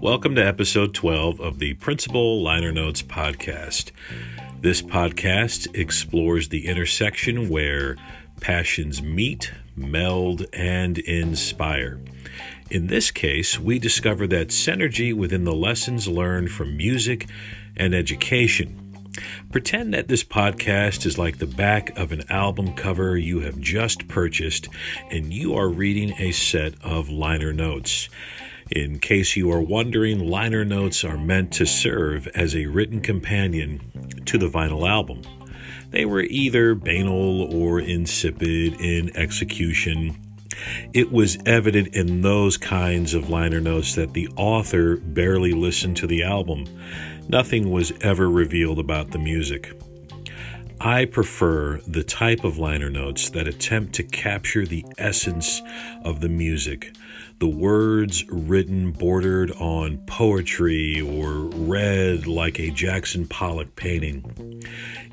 Welcome to episode 12 of the Principal Liner Notes podcast. This podcast explores the intersection where passions meet, meld, and inspire. In this case, we discover that synergy within the lessons learned from music and education. Pretend that this podcast is like the back of an album cover you have just purchased and you are reading a set of liner notes. In case you are wondering, liner notes are meant to serve as a written companion to the vinyl album. They were either banal or insipid in execution. It was evident in those kinds of liner notes that the author barely listened to the album. Nothing was ever revealed about the music. I prefer the type of liner notes that attempt to capture the essence of the music, the words written bordered on poetry or read like a Jackson Pollock painting.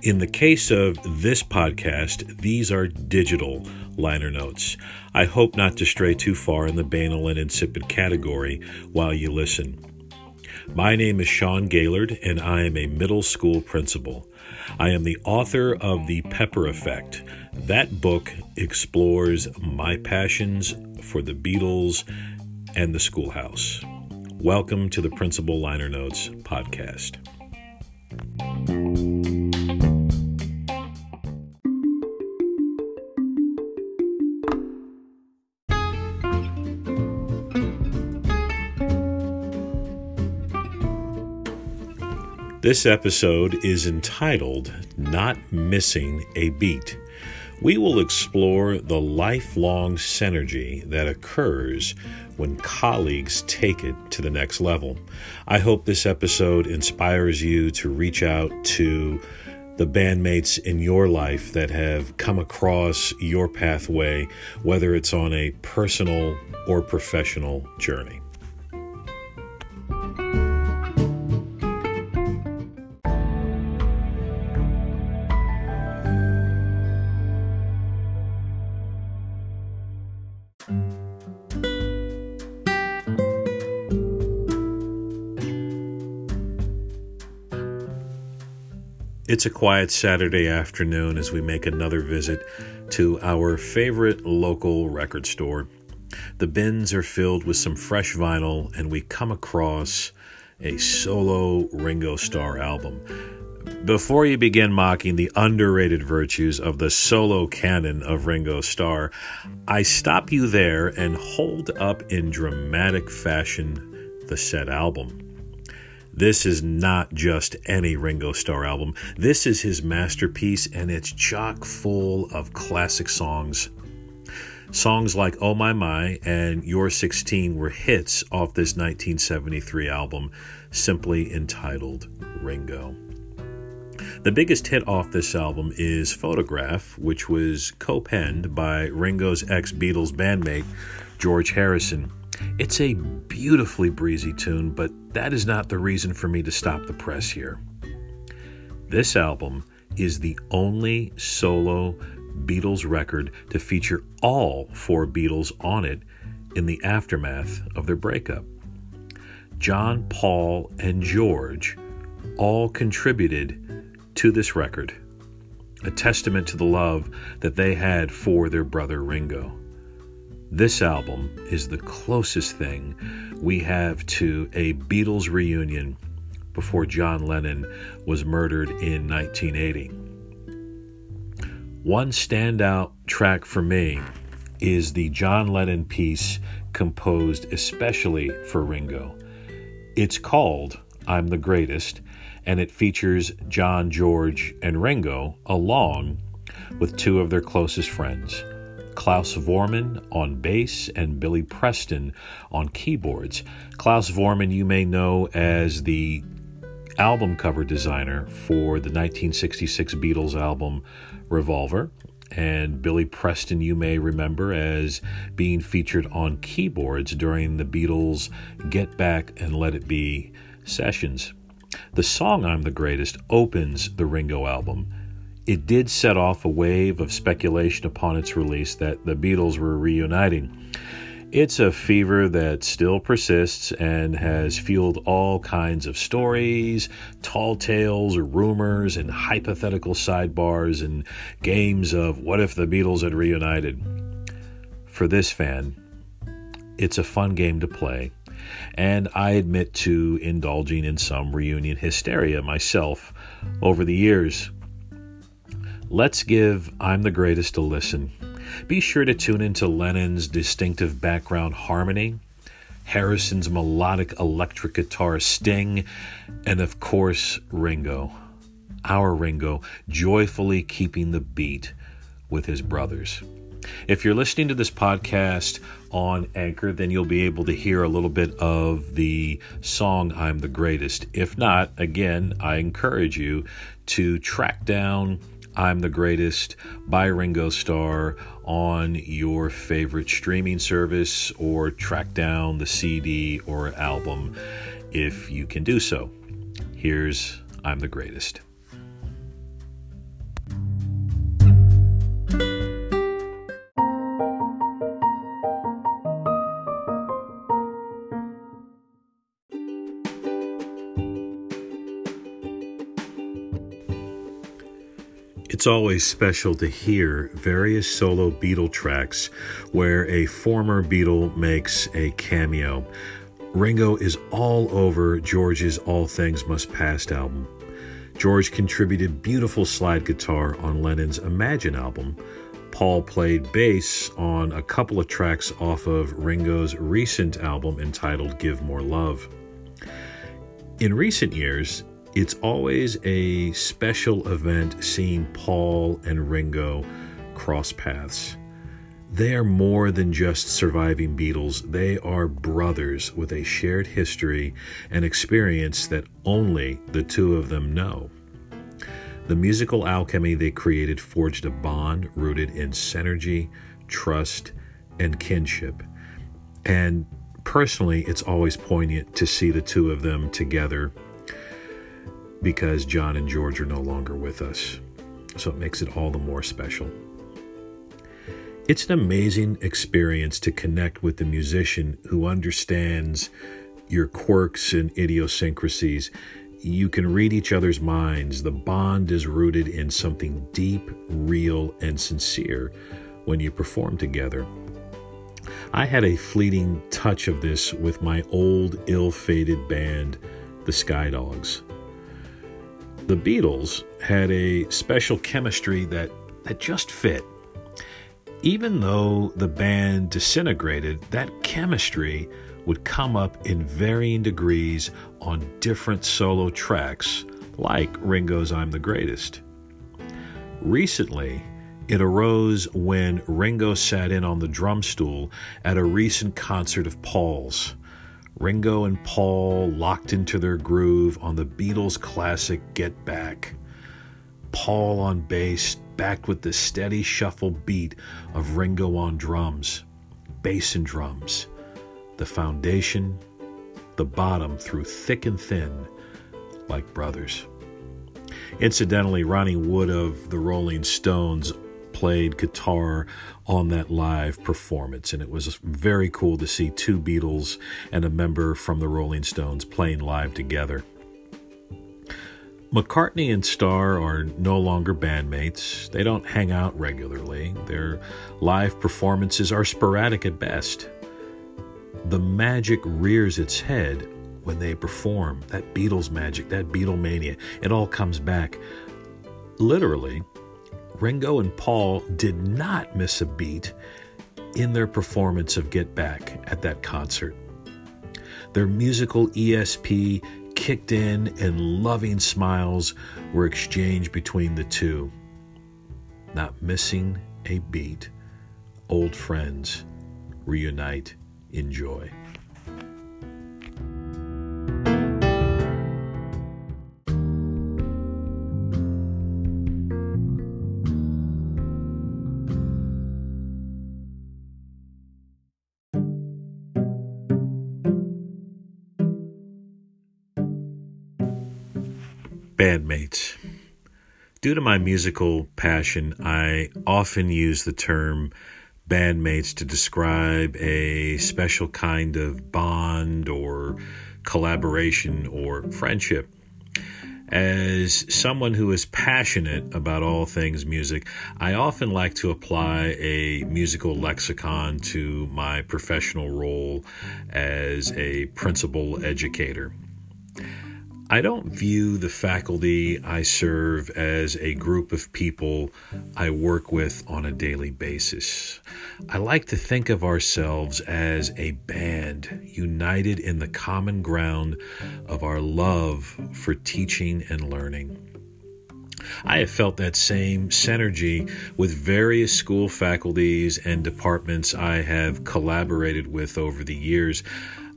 In the case of this podcast, these are digital liner notes. I hope not to stray too far in the banal and insipid category while you listen. My name is Sean Gaylord, and I am a middle school principal. I am the author of The Pepper Effect. That book explores my passions for the Beatles and the schoolhouse. Welcome to the Principal Liner Notes podcast. This episode is entitled Not Missing a Beat. We will explore the lifelong synergy that occurs when colleagues take it to the next level. I hope this episode inspires you to reach out to the bandmates in your life that have come across your pathway, whether it's on a personal or professional journey. It's a quiet Saturday afternoon as we make another visit to our favorite local record store. The bins are filled with some fresh vinyl, and we come across a solo Ringo Starr album. Before you begin mocking the underrated virtues of the solo canon of Ringo Starr, I stop you there and hold up in dramatic fashion the said album. This is not just any Ringo Starr album. This is his masterpiece, and it's chock full of classic songs. Songs like Oh My My and You're 16 were hits off this 1973 album, simply entitled Ringo. The biggest hit off this album is Photograph, which was co penned by Ringo's ex Beatles bandmate, George Harrison. It's a beautifully breezy tune, but that is not the reason for me to stop the press here. This album is the only solo Beatles record to feature all four Beatles on it in the aftermath of their breakup. John, Paul, and George all contributed to this record, a testament to the love that they had for their brother Ringo. This album is the closest thing we have to a Beatles reunion before John Lennon was murdered in 1980. One standout track for me is the John Lennon piece composed especially for Ringo. It's called I'm the Greatest, and it features John, George, and Ringo along with two of their closest friends. Klaus Voormann on bass, and Billy Preston on keyboards. Klaus Voormann, you may know as the album cover designer for the 1966 Beatles album Revolver. And Billy Preston, you may remember as being featured on keyboards during the Beatles' Get Back and Let It Be sessions. The song I'm the Greatest opens the Ringo album it did set off a wave of speculation upon its release that the Beatles were reuniting. It's a fever that still persists and has fueled all kinds of stories, tall tales, or rumors, and hypothetical sidebars and games of what if the Beatles had reunited. For this fan, it's a fun game to play, and I admit to indulging in some reunion hysteria myself over the years. Let's give I'm the Greatest a listen. Be sure to tune into Lennon's distinctive background harmony, Harrison's melodic electric guitar sting, and of course, Ringo. Our Ringo joyfully keeping the beat with his brothers. If you're listening to this podcast on Anchor, then you'll be able to hear a little bit of the song I'm the Greatest. If not, again, I encourage you to track down I'm the Greatest by Ringo Starr on your favorite streaming service or track down the CD or album if you can do so. Here's I'm the Greatest. It's always special to hear various solo Beatle tracks where a former Beatle makes a cameo. Ringo is all over George's All Things Must Pass album. George contributed beautiful slide guitar on Lennon's Imagine album. Paul played bass on a couple of tracks off of Ringo's recent album entitled Give More Love. In recent years, it's always a special event seeing Paul and Ringo cross paths. They are more than just surviving Beatles, they are brothers with a shared history and experience that only the two of them know. The musical alchemy they created forged a bond rooted in synergy, trust, and kinship. And personally, it's always poignant to see the two of them together because John and George are no longer with us. So it makes it all the more special. It's an amazing experience to connect with a musician who understands your quirks and idiosyncrasies. You can read each other's minds. The bond is rooted in something deep, real, and sincere when you perform together. I had a fleeting touch of this with my old, ill fated band, the Sky Dogs. The Beatles had a special chemistry that, that just fit. Even though the band disintegrated, that chemistry would come up in varying degrees on different solo tracks, like Ringo's I'm the Greatest. Recently, it arose when Ringo sat in on the drum stool at a recent concert of Paul's. Ringo and Paul locked into their groove on the Beatles' classic Get Back. Paul on bass, backed with the steady shuffle beat of Ringo on drums, bass and drums, the foundation, the bottom through thick and thin, like brothers. Incidentally, Ronnie Wood of the Rolling Stones played guitar on that live performance. And it was very cool to see two Beatles and a member from the Rolling Stones playing live together. McCartney and Starr are no longer bandmates. They don't hang out regularly. Their live performances are sporadic at best. The magic rears its head when they perform. That Beatles magic, that Beatlemania, it all comes back. Literally, Ringo and Paul did not miss a beat in their performance of Get Back at that concert. Their musical ESP kicked in and loving smiles were exchanged between the two. Not missing a beat, old friends reunite in joy. Bandmates. Due to my musical passion, I often use the term bandmates to describe a special kind of bond or collaboration or friendship. As someone who is passionate about all things music, I often like to apply a musical lexicon to my professional role as a principal educator. I don't view the faculty I serve as a group of people I work with on a daily basis. I like to think of ourselves as a band united in the common ground of our love for teaching and learning. I have felt that same synergy with various school faculties and departments I have collaborated with over the years.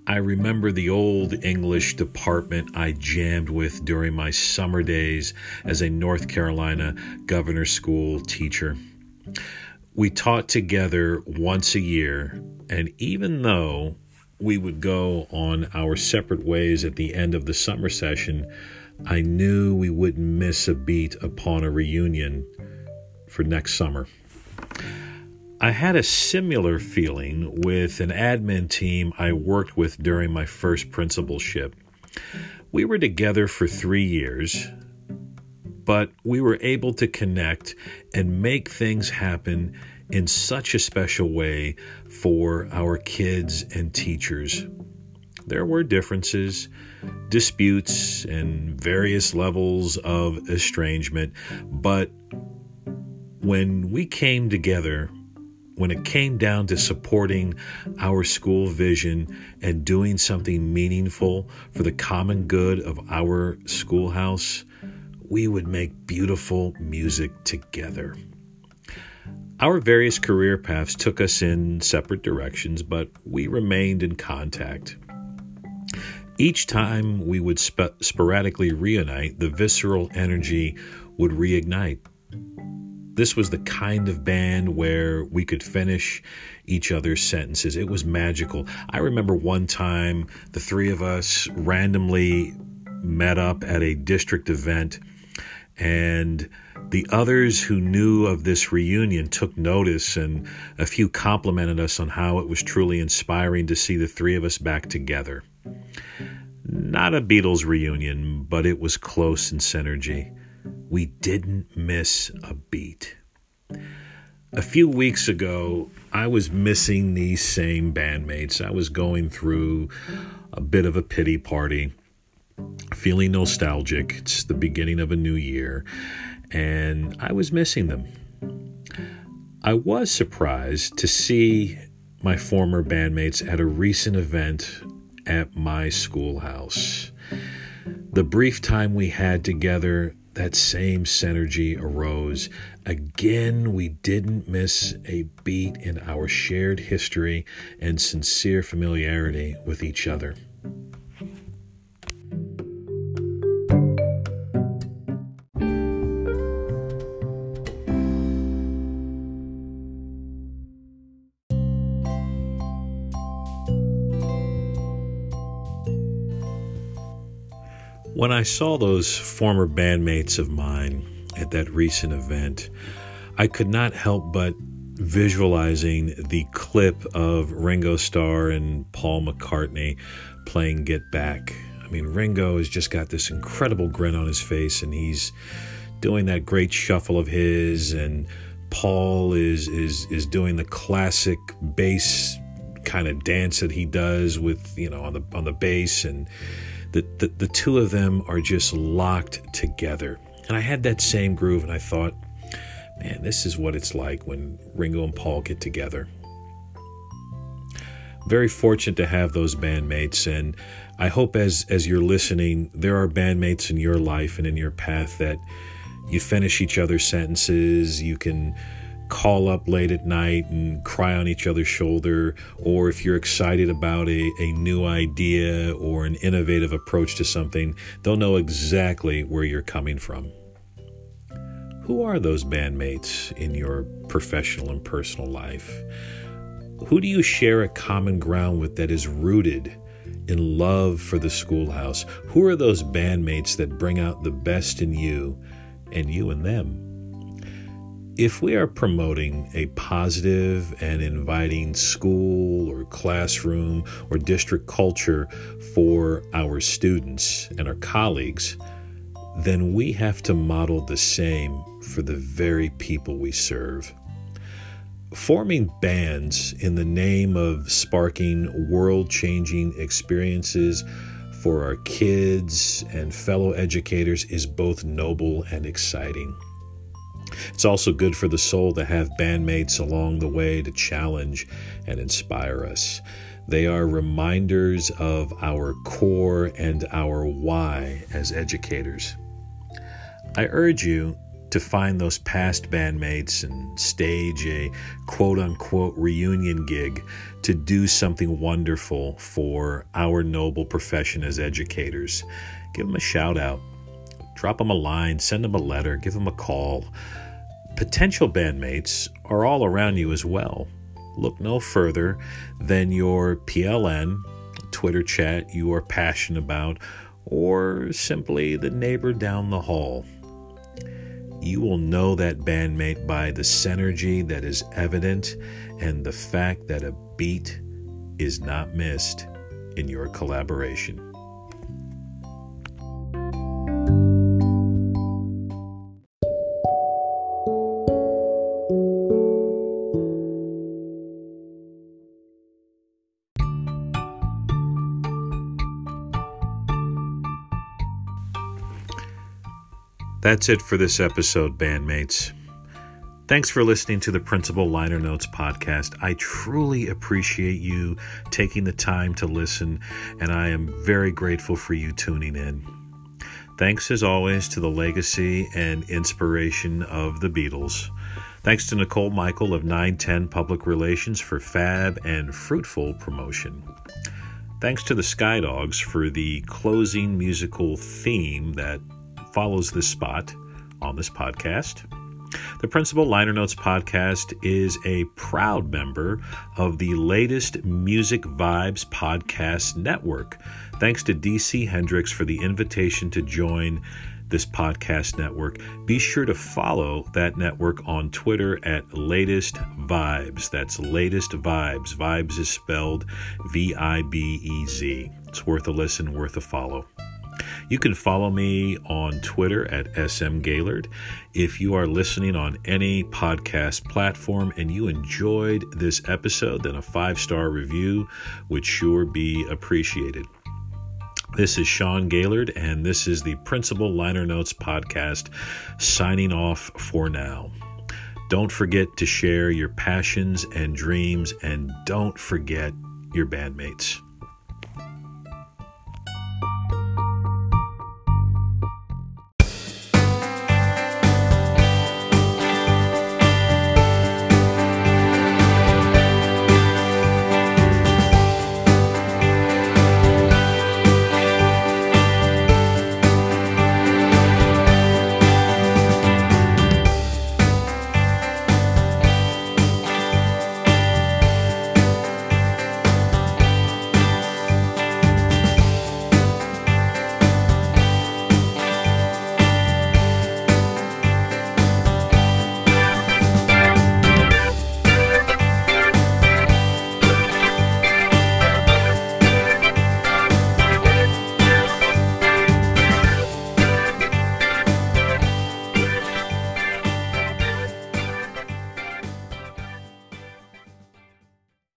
I remember the old English department I jammed with during my summer days as a North Carolina governor school teacher. We taught together once a year, and even though we would go on our separate ways at the end of the summer session, I knew we wouldn't miss a beat upon a reunion for next summer. I had a similar feeling with an admin team I worked with during my first principalship. We were together for three years, but we were able to connect and make things happen in such a special way for our kids and teachers. There were differences, disputes, and various levels of estrangement, but when we came together, when it came down to supporting our school vision and doing something meaningful for the common good of our schoolhouse, we would make beautiful music together. Our various career paths took us in separate directions, but we remained in contact. Each time we would sp- sporadically reunite, the visceral energy would reignite this was the kind of band where we could finish each other's sentences. It was magical. I remember one time the three of us randomly met up at a district event and the others who knew of this reunion took notice and a few complimented us on how it was truly inspiring to see the three of us back together. Not a Beatles reunion, but it was close in synergy. We didn't miss a beat. A few weeks ago, I was missing these same bandmates. I was going through a bit of a pity party, feeling nostalgic. It's the beginning of a new year, and I was missing them. I was surprised to see my former bandmates at a recent event at my schoolhouse. The brief time we had together, that same synergy arose. Again, we didn't miss a beat in our shared history and sincere familiarity with each other. I saw those former bandmates of mine at that recent event, I could not help but visualizing the clip of Ringo Starr and Paul McCartney playing Get Back. I mean, Ringo has just got this incredible grin on his face and he's doing that great shuffle of his and Paul is is is doing the classic bass kind of dance that he does with, you know, on the on the bass and the, the, the two of them are just locked together. And I had that same groove, and I thought, man, this is what it's like when Ringo and Paul get together. Very fortunate to have those bandmates, and I hope as as you're listening, there are bandmates in your life and in your path that you finish each other's sentences. You can call up late at night and cry on each other's shoulder, or if you're excited about a, a new idea or an innovative approach to something, they'll know exactly where you're coming from. Who are those bandmates in your professional and personal life? Who do you share a common ground with that is rooted in love for the schoolhouse? Who are those bandmates that bring out the best in you and you and them. If we are promoting a positive and inviting school or classroom or district culture for our students and our colleagues, then we have to model the same for the very people we serve. Forming bands in the name of sparking world changing experiences for our kids and fellow educators is both noble and exciting. It's also good for the soul to have bandmates along the way to challenge and inspire us. They are reminders of our core and our why as educators. I urge you to find those past bandmates and stage a quote unquote reunion gig to do something wonderful for our noble profession as educators. Give them a shout out, drop them a line, send them a letter, give them a call. Potential bandmates are all around you as well. Look no further than your PLN, Twitter chat you are passionate about, or simply the neighbor down the hall you will know that bandmate by the synergy that is evident and the fact that a beat is not missed in your collaboration. That's it for this episode, bandmates. Thanks for listening to the Principal Liner Notes podcast. I truly appreciate you taking the time to listen, and I am very grateful for you tuning in. Thanks as always to the legacy and inspiration of the Beatles. Thanks to Nicole Michael of 910 Public Relations for fab and fruitful promotion. Thanks to the Sky Dogs for the closing musical theme that follows this spot on this podcast. The Principal Liner Notes podcast is a proud member of the latest Music Vibes Podcast Network. Thanks to DC Hendricks for the invitation to join this podcast network. Be sure to follow that network on Twitter at Latest Vibes. That's Latest Vibes. Vibes is spelled V I B E Z. It's worth a listen, worth a follow. You can follow me on Twitter at SM Gaylord. If you are listening on any podcast platform and you enjoyed this episode, then a five star review would sure be appreciated. This is Sean Gaylord, and this is the Principal Liner Notes podcast, signing off for now. Don't forget to share your passions and dreams, and don't forget your bandmates.